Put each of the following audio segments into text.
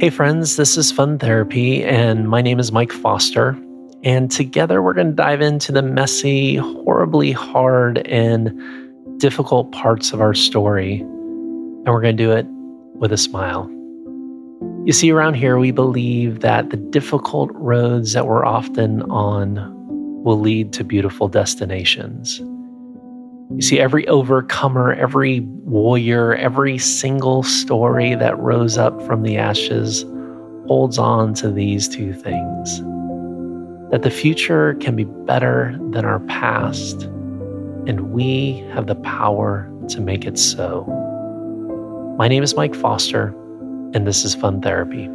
Hey, friends, this is Fun Therapy, and my name is Mike Foster. And together we're going to dive into the messy, horribly hard, and difficult parts of our story. And we're going to do it with a smile. You see, around here, we believe that the difficult roads that we're often on will lead to beautiful destinations. You see, every overcomer, every warrior, every single story that rose up from the ashes holds on to these two things that the future can be better than our past, and we have the power to make it so. My name is Mike Foster, and this is Fun Therapy.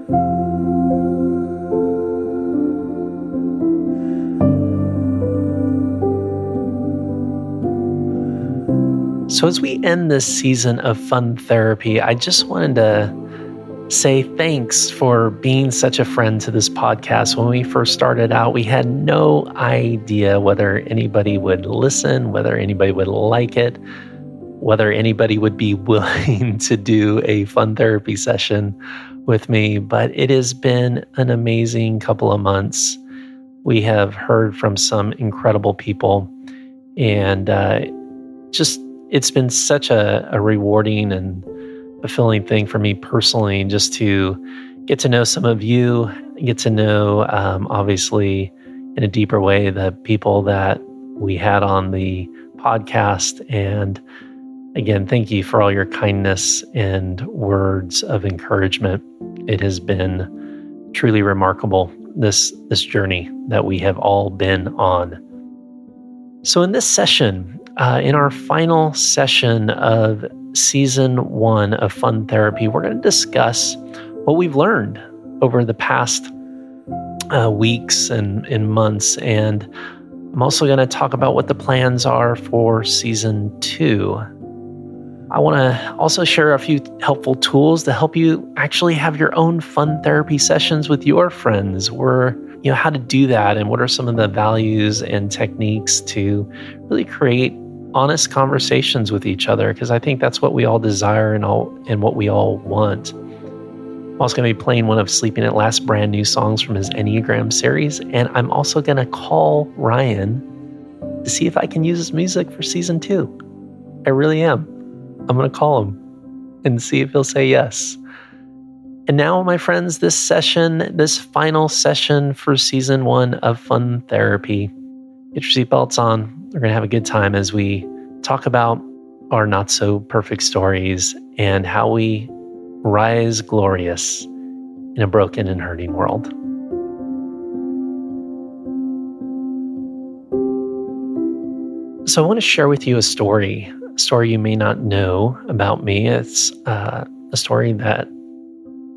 So, as we end this season of fun therapy, I just wanted to say thanks for being such a friend to this podcast. When we first started out, we had no idea whether anybody would listen, whether anybody would like it, whether anybody would be willing to do a fun therapy session with me. But it has been an amazing couple of months. We have heard from some incredible people and uh, just it's been such a, a rewarding and fulfilling thing for me personally just to get to know some of you, get to know, um, obviously, in a deeper way, the people that we had on the podcast. And again, thank you for all your kindness and words of encouragement. It has been truly remarkable this this journey that we have all been on. So in this session, uh, in our final session of season one of Fun Therapy, we're going to discuss what we've learned over the past uh, weeks and, and months. And I'm also going to talk about what the plans are for season two. I want to also share a few helpful tools to help you actually have your own fun therapy sessions with your friends. We're you know how to do that and what are some of the values and techniques to really create honest conversations with each other because I think that's what we all desire and all and what we all want. I'm also going to be playing one of Sleeping at Last brand new songs from his Enneagram series, and I'm also going to call Ryan to see if I can use his music for season two. I really am. I'm going to call him and see if he'll say yes. And now, my friends, this session, this final session for season one of Fun Therapy. Get your seatbelts on. We're going to have a good time as we talk about our not so perfect stories and how we rise glorious in a broken and hurting world. So, I want to share with you a story, a story you may not know about me. It's uh, a story that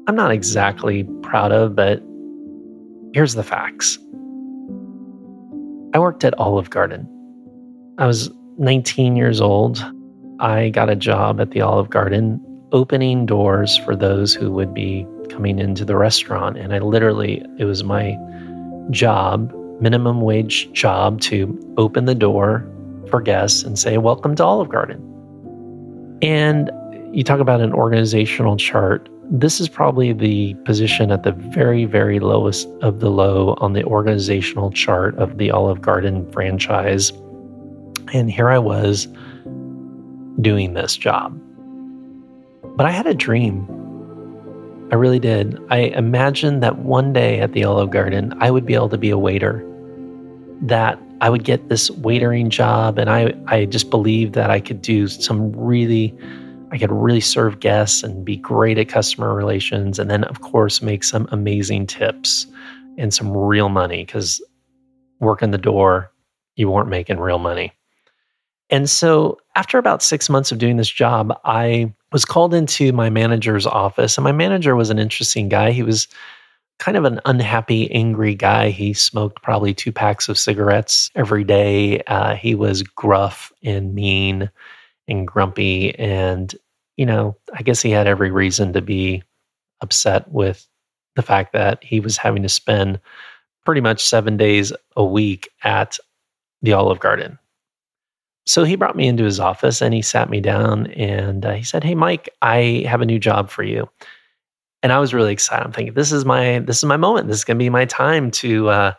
I'm not exactly proud of, but here's the facts. I worked at Olive Garden. I was 19 years old. I got a job at the Olive Garden opening doors for those who would be coming into the restaurant. And I literally, it was my job, minimum wage job, to open the door for guests and say, Welcome to Olive Garden. And you talk about an organizational chart this is probably the position at the very, very lowest of the low on the organizational chart of the Olive Garden franchise. And here I was doing this job. But I had a dream. I really did. I imagined that one day at the Olive Garden, I would be able to be a waiter, that I would get this waitering job. And I, I just believed that I could do some really I could really serve guests and be great at customer relations. And then, of course, make some amazing tips and some real money because working the door, you weren't making real money. And so, after about six months of doing this job, I was called into my manager's office. And my manager was an interesting guy. He was kind of an unhappy, angry guy. He smoked probably two packs of cigarettes every day. Uh, he was gruff and mean and grumpy. And, you know, I guess he had every reason to be upset with the fact that he was having to spend pretty much seven days a week at the Olive Garden. So he brought me into his office and he sat me down and uh, he said, Hey, Mike, I have a new job for you. And I was really excited. I'm thinking, this is my this is my moment. This is gonna be my time to uh,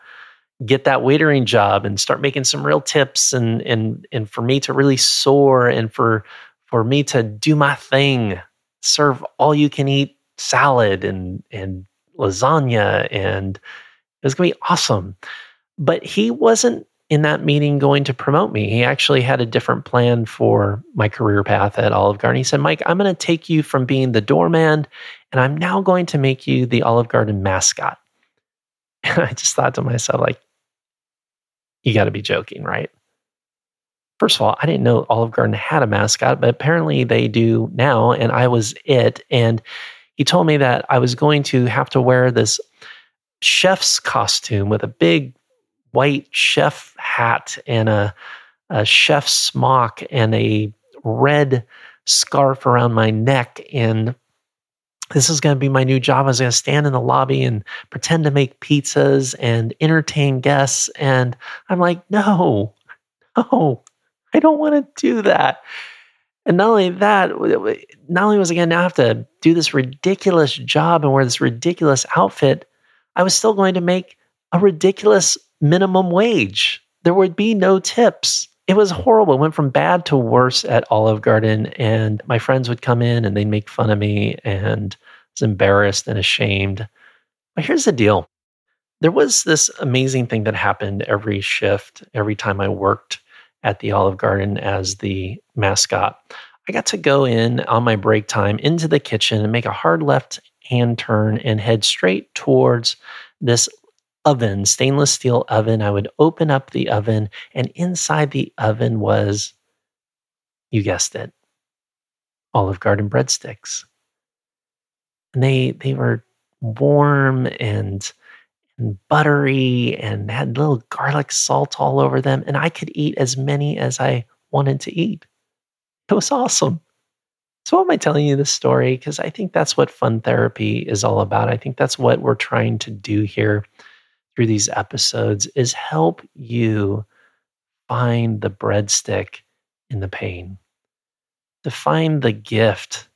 get that waitering job and start making some real tips and and and for me to really soar and for for me to do my thing, serve all you can eat salad and and lasagna and it was going to be awesome. But he wasn't in that meeting going to promote me. He actually had a different plan for my career path at Olive Garden. He said, Mike, I'm going to take you from being the doorman and I'm now going to make you the Olive Garden mascot. And I just thought to myself, like, you got to be joking, right? First of all, I didn't know Olive Garden had a mascot, but apparently they do now. And I was it. And he told me that I was going to have to wear this chef's costume with a big white chef hat and a, a chef smock and a red scarf around my neck. And this is going to be my new job. I was going to stand in the lobby and pretend to make pizzas and entertain guests. And I'm like, no, no, I don't want to do that. And not only that, not only was I going to have to do this ridiculous job and wear this ridiculous outfit, I was still going to make a ridiculous minimum wage. There would be no tips. It was horrible. It went from bad to worse at Olive Garden. And my friends would come in and they'd make fun of me and I was embarrassed and ashamed. But here's the deal there was this amazing thing that happened every shift, every time I worked at the Olive Garden as the mascot. I got to go in on my break time into the kitchen and make a hard left hand turn and head straight towards this oven, stainless steel oven. I would open up the oven, and inside the oven was, you guessed it, Olive Garden breadsticks. And they they were warm and and buttery and had little garlic salt all over them. And I could eat as many as I wanted to eat. It was awesome. So, why am I telling you this story? Because I think that's what fun therapy is all about. I think that's what we're trying to do here through these episodes is help you find the breadstick in the pain, to find the gift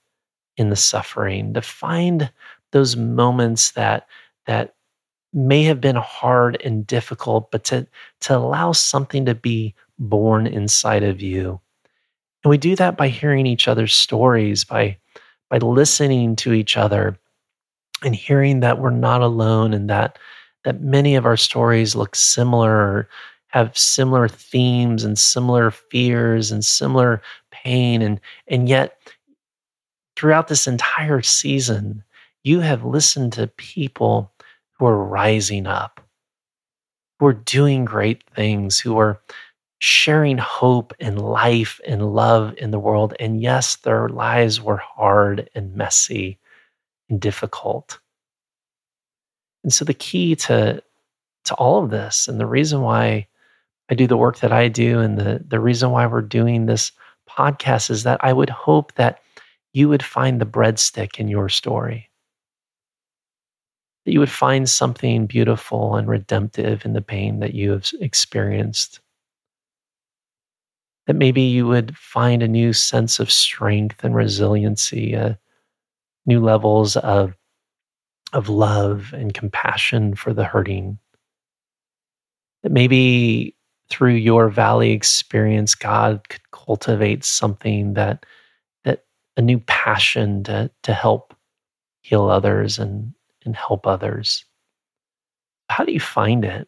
in the suffering, to find those moments that that may have been hard and difficult, but to, to allow something to be born inside of you. And we do that by hearing each other's stories, by, by listening to each other and hearing that we're not alone and that, that many of our stories look similar have similar themes and similar fears and similar pain. And, and yet, throughout this entire season, you have listened to people who are rising up, who are doing great things, who are sharing hope and life and love in the world. And yes, their lives were hard and messy and difficult. And so the key to to all of this and the reason why I do the work that I do and the the reason why we're doing this podcast is that I would hope that you would find the breadstick in your story that you would find something beautiful and redemptive in the pain that you have experienced. That maybe you would find a new sense of strength and resiliency, uh, new levels of, of love and compassion for the hurting. That maybe through your valley experience, God could cultivate something that that a new passion to to help heal others and and help others. How do you find it?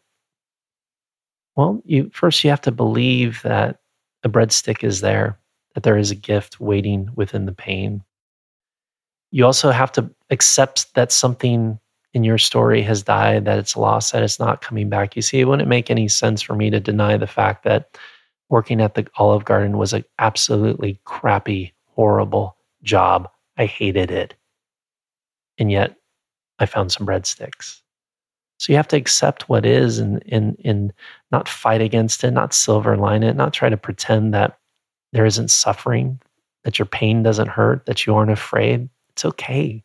Well, you first you have to believe that the breadstick is there, that there is a gift waiting within the pain. You also have to accept that something in your story has died, that it's lost, that it's not coming back. You see, it wouldn't make any sense for me to deny the fact that working at the Olive Garden was an absolutely crappy, horrible job. I hated it. And yet I found some breadsticks. So you have to accept what is and, and, and not fight against it, not silver line it, not try to pretend that there isn't suffering, that your pain doesn't hurt, that you aren't afraid. It's okay.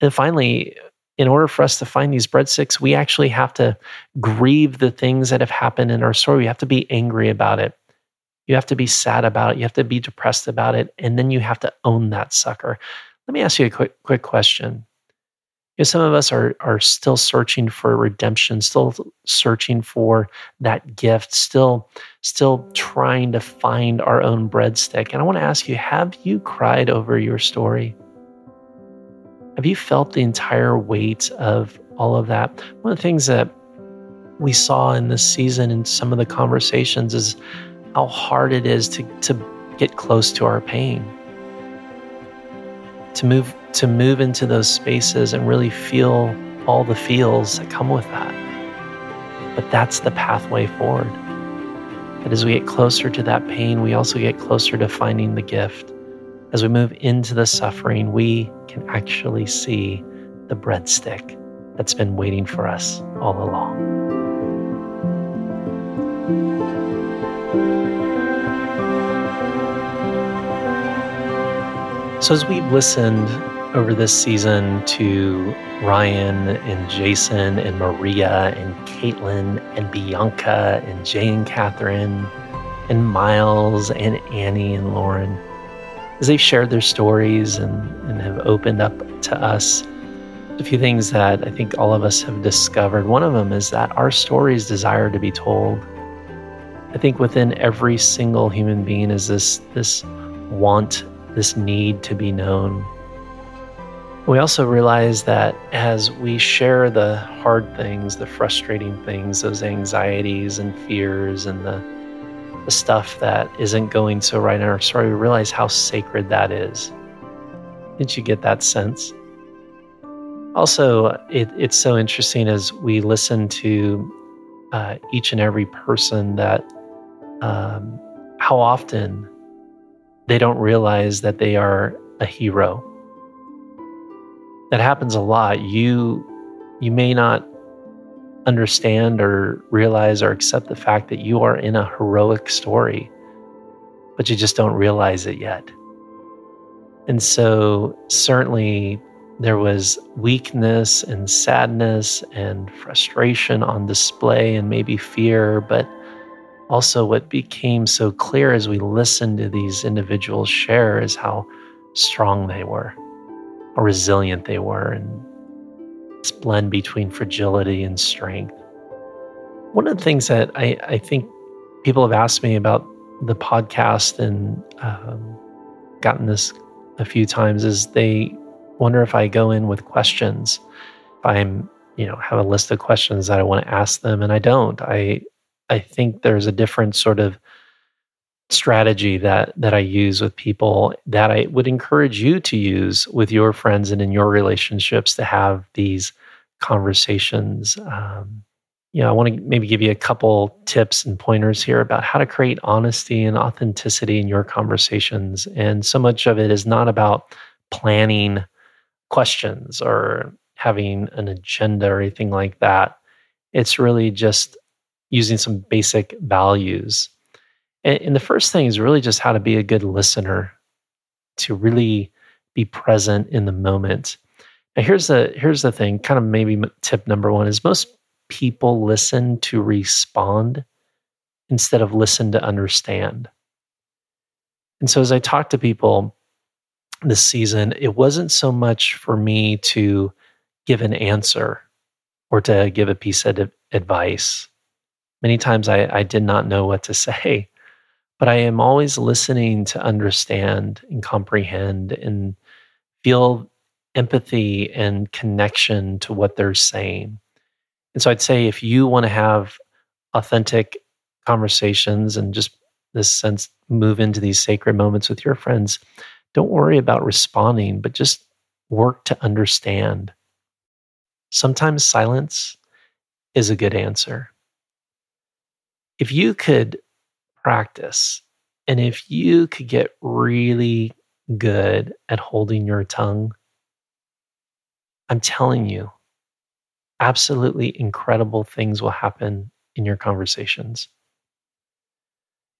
And finally, in order for us to find these breadsticks, we actually have to grieve the things that have happened in our story. We have to be angry about it. You have to be sad about it. You have to be depressed about it. And then you have to own that sucker. Let me ask you a quick quick question. You know, some of us are are still searching for redemption, still searching for that gift, still still trying to find our own breadstick. And I want to ask you, have you cried over your story? Have you felt the entire weight of all of that? One of the things that we saw in this season in some of the conversations is how hard it is to, to get close to our pain. To move to move into those spaces and really feel all the feels that come with that. But that's the pathway forward. That as we get closer to that pain, we also get closer to finding the gift. As we move into the suffering, we can actually see the breadstick that's been waiting for us all along. So, as we've listened over this season to Ryan and Jason and Maria and Caitlin and Bianca and Jane Catherine and Miles and Annie and Lauren, as they've shared their stories and, and have opened up to us, a few things that I think all of us have discovered. One of them is that our stories desire to be told. I think within every single human being is this this want, this need to be known. We also realize that as we share the hard things, the frustrating things, those anxieties and fears and the the stuff that isn't going so right in our story, we realize how sacred that is. Didn't you get that sense? Also, it, it's so interesting as we listen to uh, each and every person that um, how often they don't realize that they are a hero. That happens a lot. You you may not understand or realize or accept the fact that you are in a heroic story, but you just don't realize it yet. And so, certainly, there was weakness and sadness and frustration on display and maybe fear, but also what became so clear as we listened to these individuals share is how strong they were, how resilient they were, and this blend between fragility and strength. One of the things that I, I think people have asked me about the podcast and um, gotten this a few times is they wonder if I go in with questions. If I'm, you know, have a list of questions that I want to ask them, and I don't. I I think there's a different sort of strategy that that I use with people that I would encourage you to use with your friends and in your relationships to have these conversations. Um, you know, I want to maybe give you a couple tips and pointers here about how to create honesty and authenticity in your conversations. And so much of it is not about planning questions or having an agenda or anything like that. It's really just using some basic values. And, and, the first thing is really just how to be a good listener, to really be present in the moment. Now here's the here's the thing, kind of maybe tip number one is most people listen to respond instead of listen to understand. And so as I talk to people, this season, it wasn't so much for me to give an answer or to give a piece of advice. Many times I, I did not know what to say, but I am always listening to understand and comprehend and feel empathy and connection to what they're saying. And so I'd say if you want to have authentic conversations and just this sense move into these sacred moments with your friends, don't worry about responding, but just work to understand. Sometimes silence is a good answer. If you could practice and if you could get really good at holding your tongue, I'm telling you, absolutely incredible things will happen in your conversations.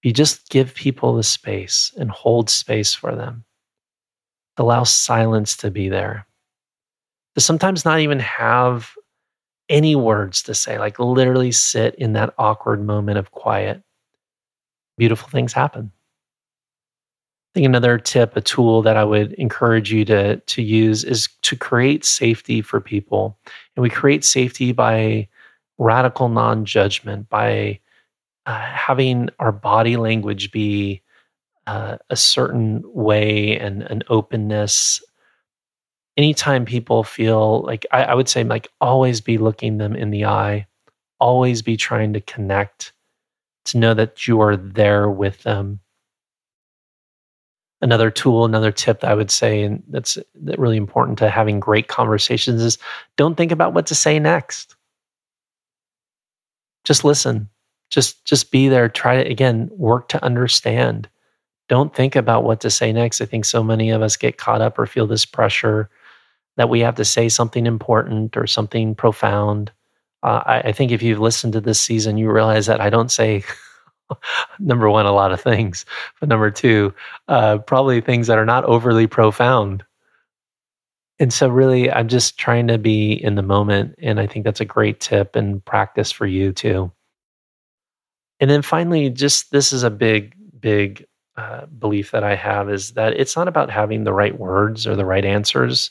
You just give people the space and hold space for them, allow silence to be there. To sometimes not even have any words to say, like literally sit in that awkward moment of quiet. Beautiful things happen. I think another tip, a tool that I would encourage you to to use is to create safety for people. And we create safety by radical non-judgment, by uh, having our body language be uh, a certain way and an openness. Anytime people feel like, I, I would say, like, always be looking them in the eye, always be trying to connect, to know that you are there with them. Another tool, another tip that I would say, and that's really important to having great conversations is don't think about what to say next. Just listen. Just just be there. Try to again work to understand don't think about what to say next. I think so many of us get caught up or feel this pressure that we have to say something important or something profound. Uh, I, I, think if you've listened to this season, you realize that I don't say, number one, a lot of things, but number two, uh, probably things that are not overly profound. And so, really, I'm just trying to be in the moment. And I think that's a great tip and practice for you too. And then finally, just this is a big, big uh, belief that I have is that it's not about having the right words or the right answers,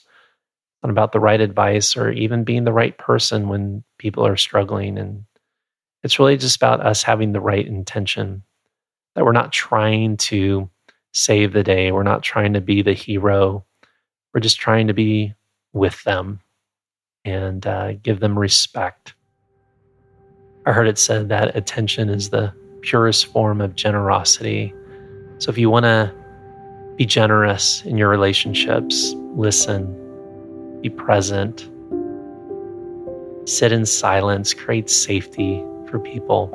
not about the right advice or even being the right person when people are struggling. And it's really just about us having the right intention, that we're not trying to save the day, we're not trying to be the hero, we're just trying to be with them and uh, give them respect. I heard it said that attention is the purest form of generosity so if you want to be generous in your relationships, listen, be present, sit in silence, create safety for people,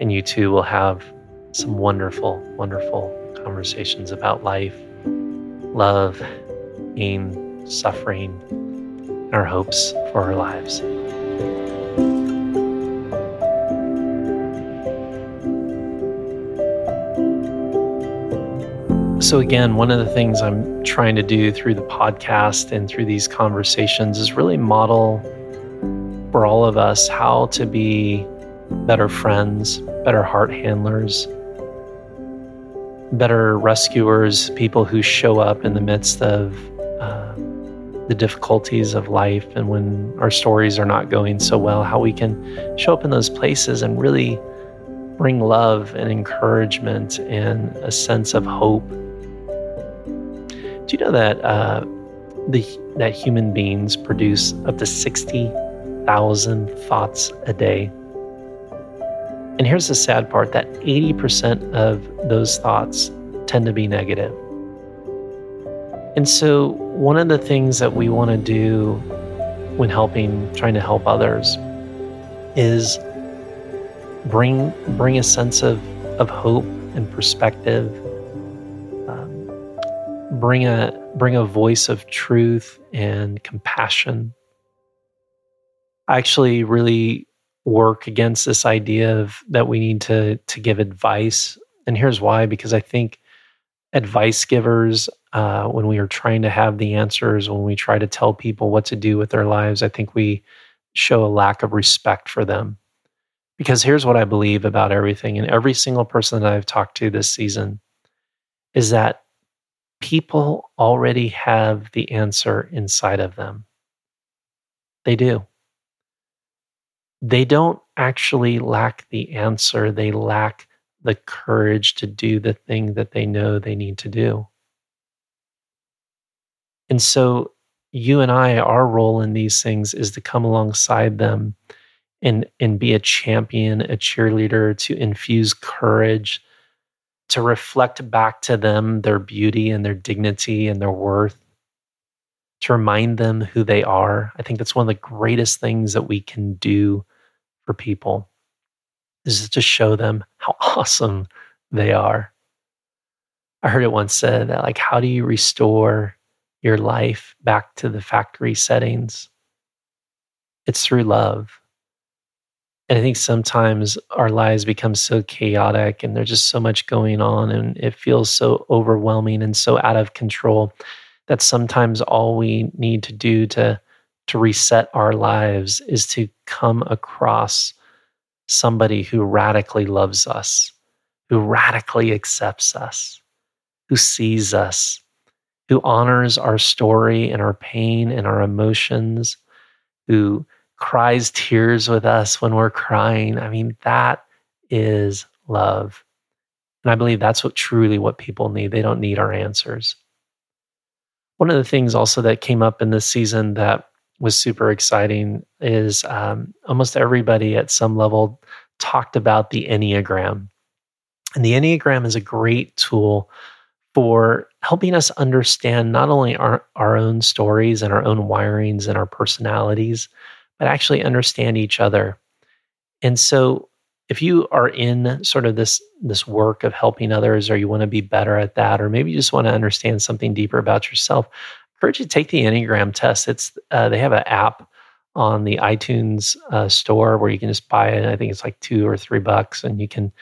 and you too will have some wonderful, wonderful conversations about life, love, pain, suffering, and our hopes for our lives. So, again, one of the things I'm trying to do through the podcast and through these conversations is really model for all of us how to be better friends, better heart handlers, better rescuers, people who show up in the midst of uh, the difficulties of life and when our stories are not going so well, how we can show up in those places and really bring love and encouragement and a sense of hope do you know that uh, the that human beings produce up to sixty thousand thoughts a day? And here's the sad part: that eighty percent of those thoughts tend to be negative. And so, one of the things that we want to do when helping, trying to help others, is bring bring a sense of of hope and perspective bring a bring a voice of truth and compassion. I actually really work against this idea of that we need to to give advice, and here's why: because I think advice givers, uh, when we are trying to have the answers, when we try to tell people what to do with their lives, I think we show a lack of respect for them. Because here's what I believe about everything, and every single person that I've talked to this season is that people already have the answer inside of them. They do. They don't actually lack the answer, they lack the courage to do the thing that they know they need to do. And so, you and I, our role in these things is to come alongside them and, and be a champion, a cheerleader, to infuse courage, to reflect back to them their beauty and their dignity and their worth, to remind them who they are. I think that's one of the greatest things that we can do for people is to show them how awesome they are. I heard it once said that like how do you restore your life back to the factory settings? It's through love. And I think sometimes our lives become so chaotic and there's just so much going on and it feels so overwhelming and so out of control that sometimes all we need to do to to reset our lives is to come across somebody who radically loves us, who radically accepts us, who sees us, who honors our story and our pain and our emotions, who cries tears with us when we're crying. I mean, that is love. And I believe that's what truly what people need. They don't need our answers. One of the things also that came up in this season that was super exciting is um, almost everybody at some level talked about the Enneagram. And the Enneagram is a great tool for helping us understand not only our, our own stories and our own wirings and our personalities, but actually understand each other. And so if you are in sort of this this work of helping others or you want to be better at that or maybe you just want to understand something deeper about yourself I encourage you to take the enneagram test. It's uh, they have an app on the itunes uh, store where you can just buy it. I think it's like two or three bucks and you can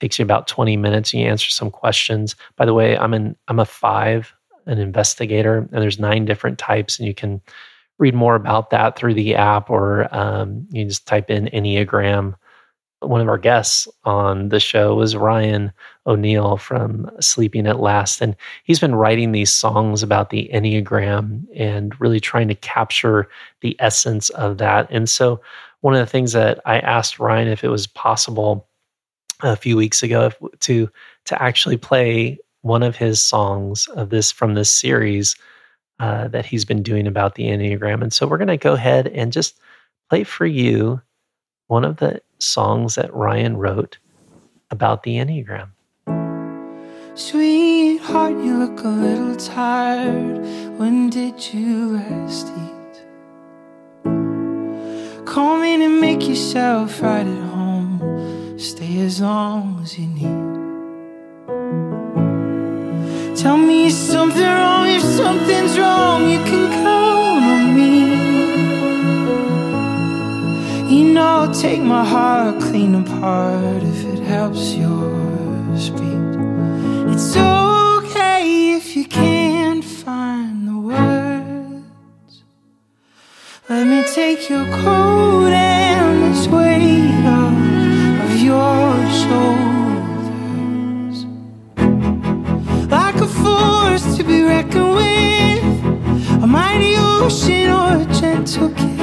takes you about 20 minutes and you answer some questions. By the way i'm an i'm a five an investigator and there's nine different types and you can read more about that through the app or um, you just type in enneagram one of our guests on the show was Ryan O'Neal from Sleeping at Last. And he's been writing these songs about the Enneagram and really trying to capture the essence of that. And so, one of the things that I asked Ryan if it was possible a few weeks ago to to actually play one of his songs of this from this series uh, that he's been doing about the Enneagram. And so we're going to go ahead and just play for you one of the songs that Ryan wrote about the Enneagram. Sweetheart, you look a little tired. When did you last eat? Come in and make yourself right at home. Stay as long as you need. Tell me something wrong if something's wrong. You can count on me. You know, take my heart clean apart if it helps yours beat. It's okay if you can't find the words. Let me take your coat and this weight off of your shoulders. A gentle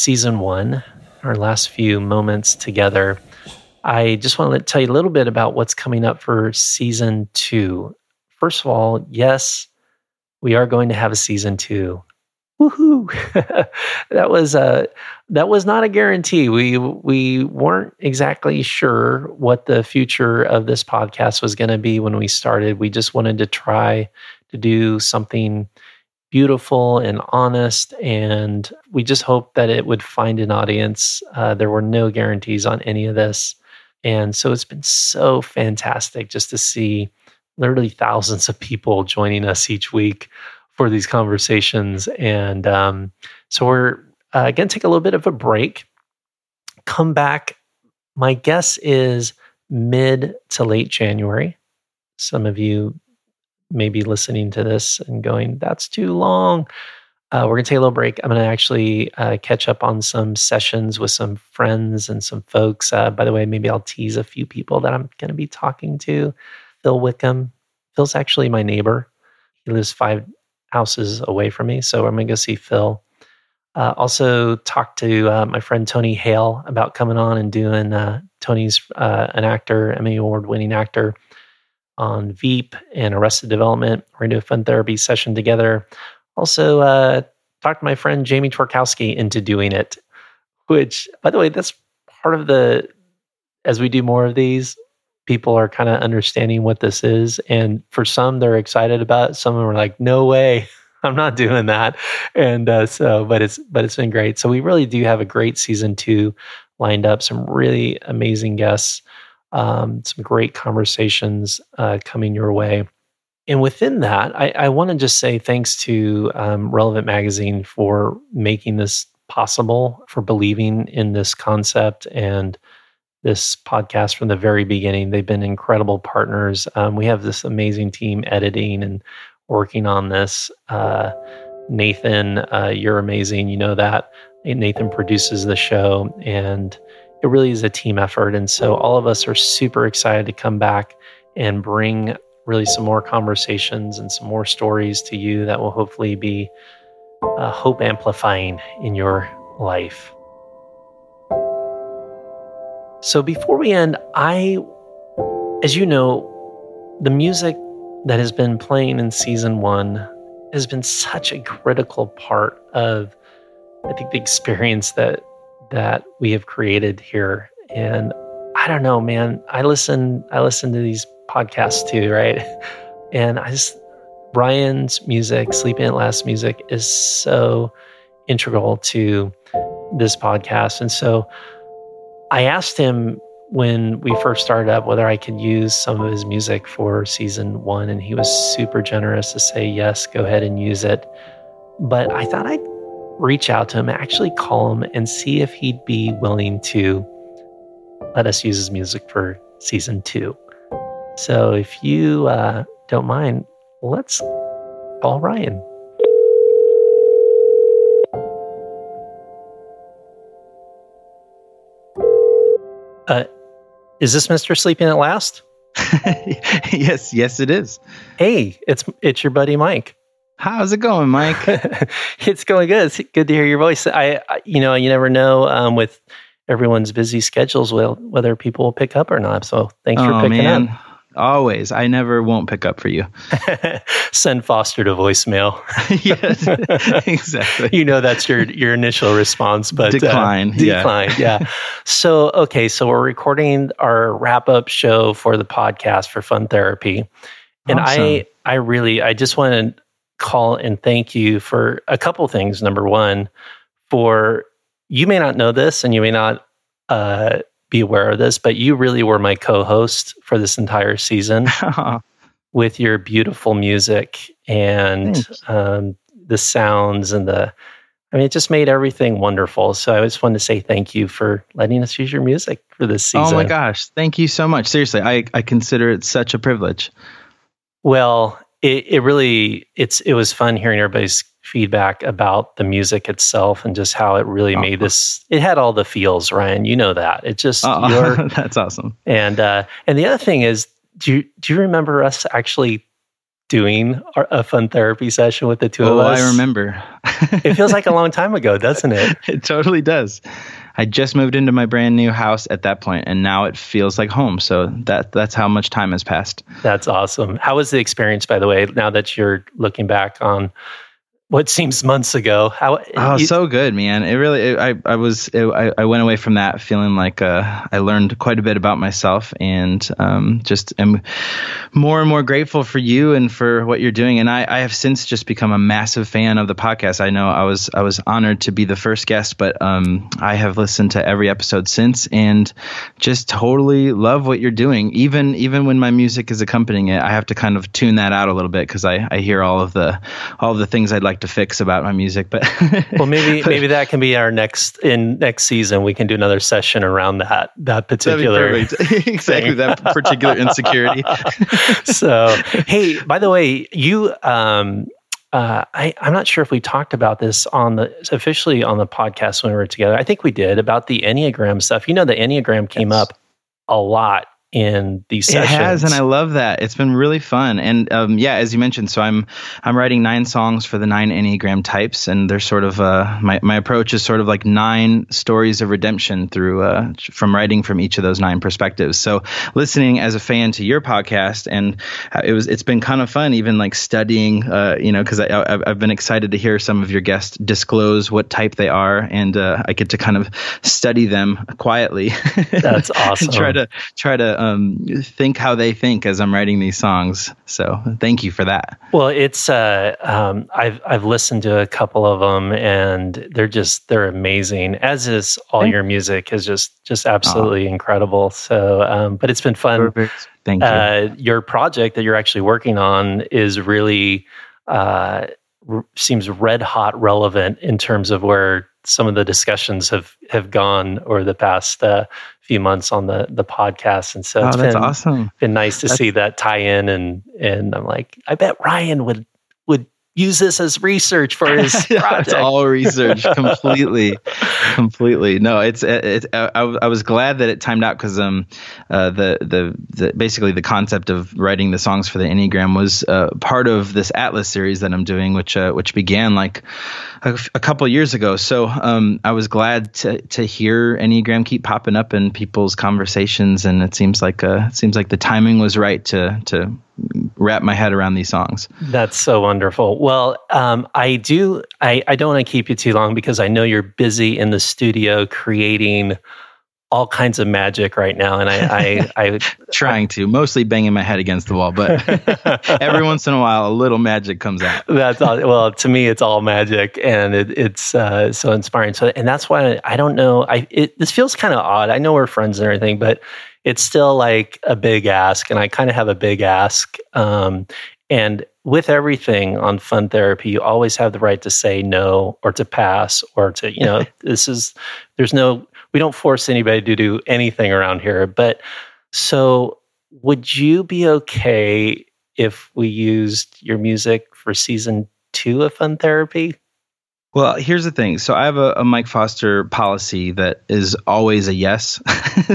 season one, our last few moments together, I just want to tell you a little bit about what's coming up for season two. First of all, yes, we are going to have a season two. Woohoo! that was a uh, that was not a guarantee. We we weren't exactly sure what the future of this podcast was going to be when we started. We just wanted to try to do something beautiful and honest, and we just hoped that it would find an audience. Uh, there were no guarantees on any of this, and so it's been so fantastic just to see literally thousands of people joining us each week for these conversations. And um, so we're uh, going to take a little bit of a break, come back. My guess is mid to late January. Some of you may be listening to this and going, that's too long. Uh, we're going to take a little break. I'm going to actually uh, catch up on some sessions with some friends and some folks. Uh, by the way, maybe I'll tease a few people that I'm going to be talking to. Phil Wickham. Phil's actually my neighbor. He lives five houses away from me. So I'm going to go see Phil. Uh, also, talk to uh, my friend Tony Hale about coming on and doing. Uh, Tony's an actor, Emmy Award winning actor on Veep and Arrested Development. We're going to do a fun therapy session together. Also, uh, to my friend Jamie Tworkowski into doing it, which, by the way, that's part of the, as we do more of these, people are kind of understanding what this is. And for some, they're excited about it. Some are like, no way. I'm not doing that. And uh, so, but it's but it's been great. So we really do have a great season two lined up. Some really amazing guests, um, some great conversations uh, coming your way. And within that, I, I want to just say thanks to um, Relevant Magazine for making this possible, for believing in this concept and this podcast from the very beginning. They've been incredible partners. Um, we have this amazing team editing and working on this. Uh, Nathan, uh, you're amazing. You know that. Nathan produces the show, and it really is a team effort. And so all of us are super excited to come back and bring really some more conversations and some more stories to you that will hopefully be uh, hope amplifying in your life. So before we end, I, as you know, the music that has been playing in season one has been such a critical part of, I think, the experience that that we have created here. And I don't know, man. I listen, I listen to these podcasts too, right? And I just Ryan's music, Sleeping at Last music, is so integral to this podcast. And so I asked him when we first started up whether I could use some of his music for season one, and he was super generous to say, yes, go ahead and use it. But I thought I'd reach out to him, actually call him, and see if he'd be willing to let us use his music for season two. So if you uh, don't mind, let's call Ryan. Uh, is this Mr. Sleeping at Last? yes, yes, it is. Hey, it's it's your buddy Mike. How's it going, Mike? it's going good. It's good to hear your voice. I, I you know, you never know um, with everyone's busy schedules well, whether people will pick up or not. So thanks oh, for picking man. up. Always. I never won't pick up for you. Send Foster to voicemail. yes, exactly. you know that's your your initial response, but decline. Uh, decline. Yeah. yeah. So okay, so we're recording our wrap up show for the podcast for Fun Therapy, and awesome. I I really I just want to call and thank you for a couple things. Number one, for you may not know this, and you may not. Uh, be aware of this, but you really were my co-host for this entire season with your beautiful music and um, the sounds and the. I mean, it just made everything wonderful. So I just wanted to say thank you for letting us use your music for this season. Oh my gosh, thank you so much. Seriously, I I consider it such a privilege. Well, it, it really it's it was fun hearing everybody's feedback about the music itself and just how it really uh-huh. made this it had all the feels ryan you know that it just uh, that's awesome and uh and the other thing is do you do you remember us actually doing a fun therapy session with the two oh, of us? I remember. it feels like a long time ago, doesn't it? it totally does. I just moved into my brand new house at that point, and now it feels like home. So that that's how much time has passed. That's awesome. How was the experience, by the way? Now that you're looking back on what seems months ago. How oh, you, so good, man! It really, it, I, I was, it, I, I went away from that feeling like uh, I learned quite a bit about myself, and um, just am more and more grateful for you and for what you're doing. And I, I have since just become a massive fan of the podcast. I know I was, I was honored to be the first guest, but um, I have listened to every episode since, and just totally love what you're doing. Even, even when my music is accompanying it, I have to kind of tune that out a little bit because I, I hear all of the, all of the things I'd like to fix about my music. But well, maybe maybe that can be our next in next season. We can do another session around that that particular exactly that particular insecurity. so hey, by the way, you um, uh, I, I'm not sure if we talked about this on the officially on the podcast when we were together. I think we did about the Enneagram stuff. You know, the Enneagram came yes. up a lot in these sessions. It has, and I love that. It's been really fun. And um, yeah, as you mentioned, so I'm I'm writing nine songs for the nine Enneagram types, and they're sort of uh, my my approach is sort of like nine stories of redemption through uh, from writing from each of those nine perspectives. So listening as a fan to your podcast, and uh, it was it's been kind of fun, even like studying, uh, you know, because I I've been excited to hear some of your guests disclose what type they are, and uh, I get to kind of study them quietly. That's awesome. try to try to um, think how they think as I'm writing these songs. So thank you for that. Well, it's uh, um, I've I've listened to a couple of them and they're just they're amazing. As is all Thank your music is just just absolutely incredible. So, um, but it's been fun. Perfect. Thank you. Uh, your project that you're actually working on is really. Uh, seems red hot relevant in terms of where some of the discussions have have gone over the past uh, few months on the the podcast, and so oh, it's that's been awesome. Been nice to that's, see that tie in, and and I'm like, I bet Ryan would use this as research for his project. it's all research completely completely no it's it's I, I was glad that it timed out because um uh, the, the the basically the concept of writing the songs for the enneagram was uh, part of this atlas series that i'm doing which uh, which began like a, a couple years ago so um i was glad to to hear enneagram keep popping up in people's conversations and it seems like uh it seems like the timing was right to to wrap my head around these songs. That's so wonderful. Well, um, I do. I, I don't want to keep you too long because I know you're busy in the studio creating all kinds of magic right now, and I, I, I trying to mostly banging my head against the wall, but every once in a while, a little magic comes out. That's all, well to me, it's all magic, and it, it's uh, so inspiring. So, and that's why I don't know. I it, this feels kind of odd. I know we're friends and everything, but it's still like a big ask, and I kind of have a big ask. Um, and with everything on fun therapy, you always have the right to say no or to pass or to, you know, this is, there's no, we don't force anybody to do anything around here. But so would you be okay if we used your music for season two of fun therapy? Well, here's the thing. So I have a, a, Mike Foster policy that is always a yes.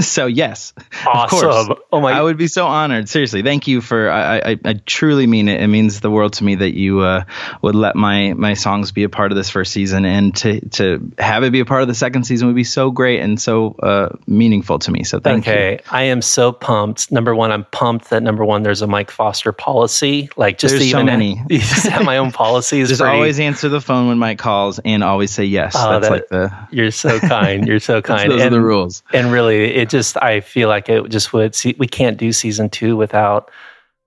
so yes, awesome. Of course. Oh my! I would be so honored. Seriously, thank you for. I, I, I truly mean it. It means the world to me that you uh, would let my my songs be a part of this first season, and to to have it be a part of the second season would be so great and so uh, meaningful to me. So thank okay. you. Okay, I am so pumped. Number one, I'm pumped that number one, there's a Mike Foster policy. Like just there's even so many. have my own policies. just pretty, always answer the phone when Mike calls calls and always say yes. Oh, That's that, like the. You're so kind. You're so kind. those and, are the rules. And really, it just I feel like it just would. See, we can't do season two without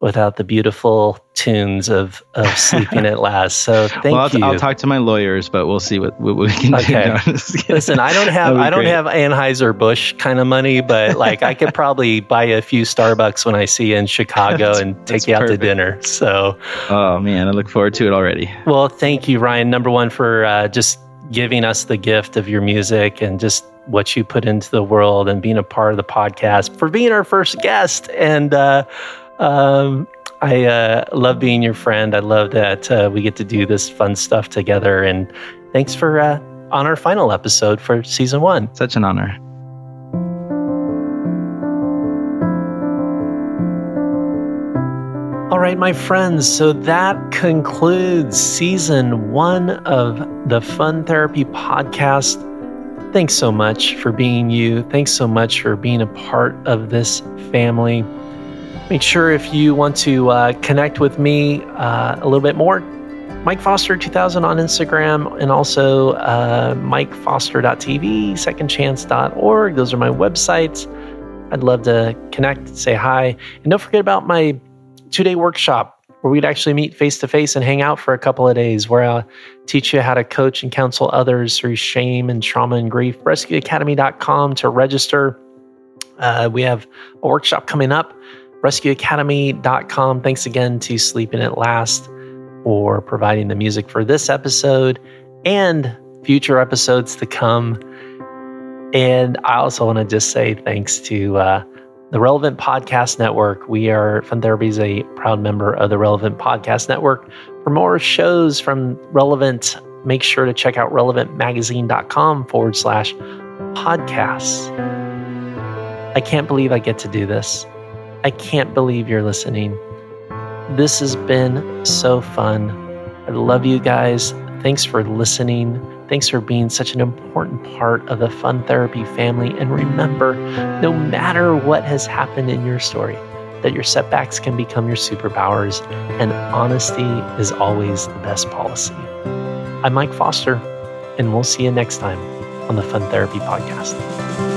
without the beautiful tunes of of sleeping at last. So thank well, I'll, you. I'll talk to my lawyers, but we'll see what, what we can okay. do. Listen, I don't have I don't great. have Anheuser Busch kind of money, but like I could probably buy a few Starbucks when I see you in Chicago and take you out perfect. to dinner. So, oh man, I look forward to it already. Well, thank you, Ryan. Number one for uh, just giving us the gift of your music and just what you put into the world and being a part of the podcast for being our first guest and. Uh, um, I uh, love being your friend. I love that uh, we get to do this fun stuff together. And thanks for uh, on our final episode for season one. Such an honor. All right, my friends. So that concludes season one of the Fun Therapy Podcast. Thanks so much for being you. Thanks so much for being a part of this family. Make sure if you want to uh, connect with me uh, a little bit more, Mike Foster 2000 on Instagram and also uh, MikeFoster.tv, secondchance.org. Those are my websites. I'd love to connect, say hi. And don't forget about my two day workshop where we'd actually meet face to face and hang out for a couple of days, where I'll teach you how to coach and counsel others through shame and trauma and grief. RescueAcademy.com to register. Uh, we have a workshop coming up. RescueAcademy.com. Thanks again to Sleeping at Last for providing the music for this episode and future episodes to come. And I also want to just say thanks to uh, the Relevant Podcast Network. We are Fun Therapy is a proud member of the Relevant Podcast Network. For more shows from Relevant, make sure to check out relevantmagazine.com forward slash podcasts. I can't believe I get to do this. I can't believe you're listening. This has been so fun. I love you guys. Thanks for listening. Thanks for being such an important part of the Fun Therapy family. And remember, no matter what has happened in your story, that your setbacks can become your superpowers, and honesty is always the best policy. I'm Mike Foster, and we'll see you next time on the Fun Therapy Podcast.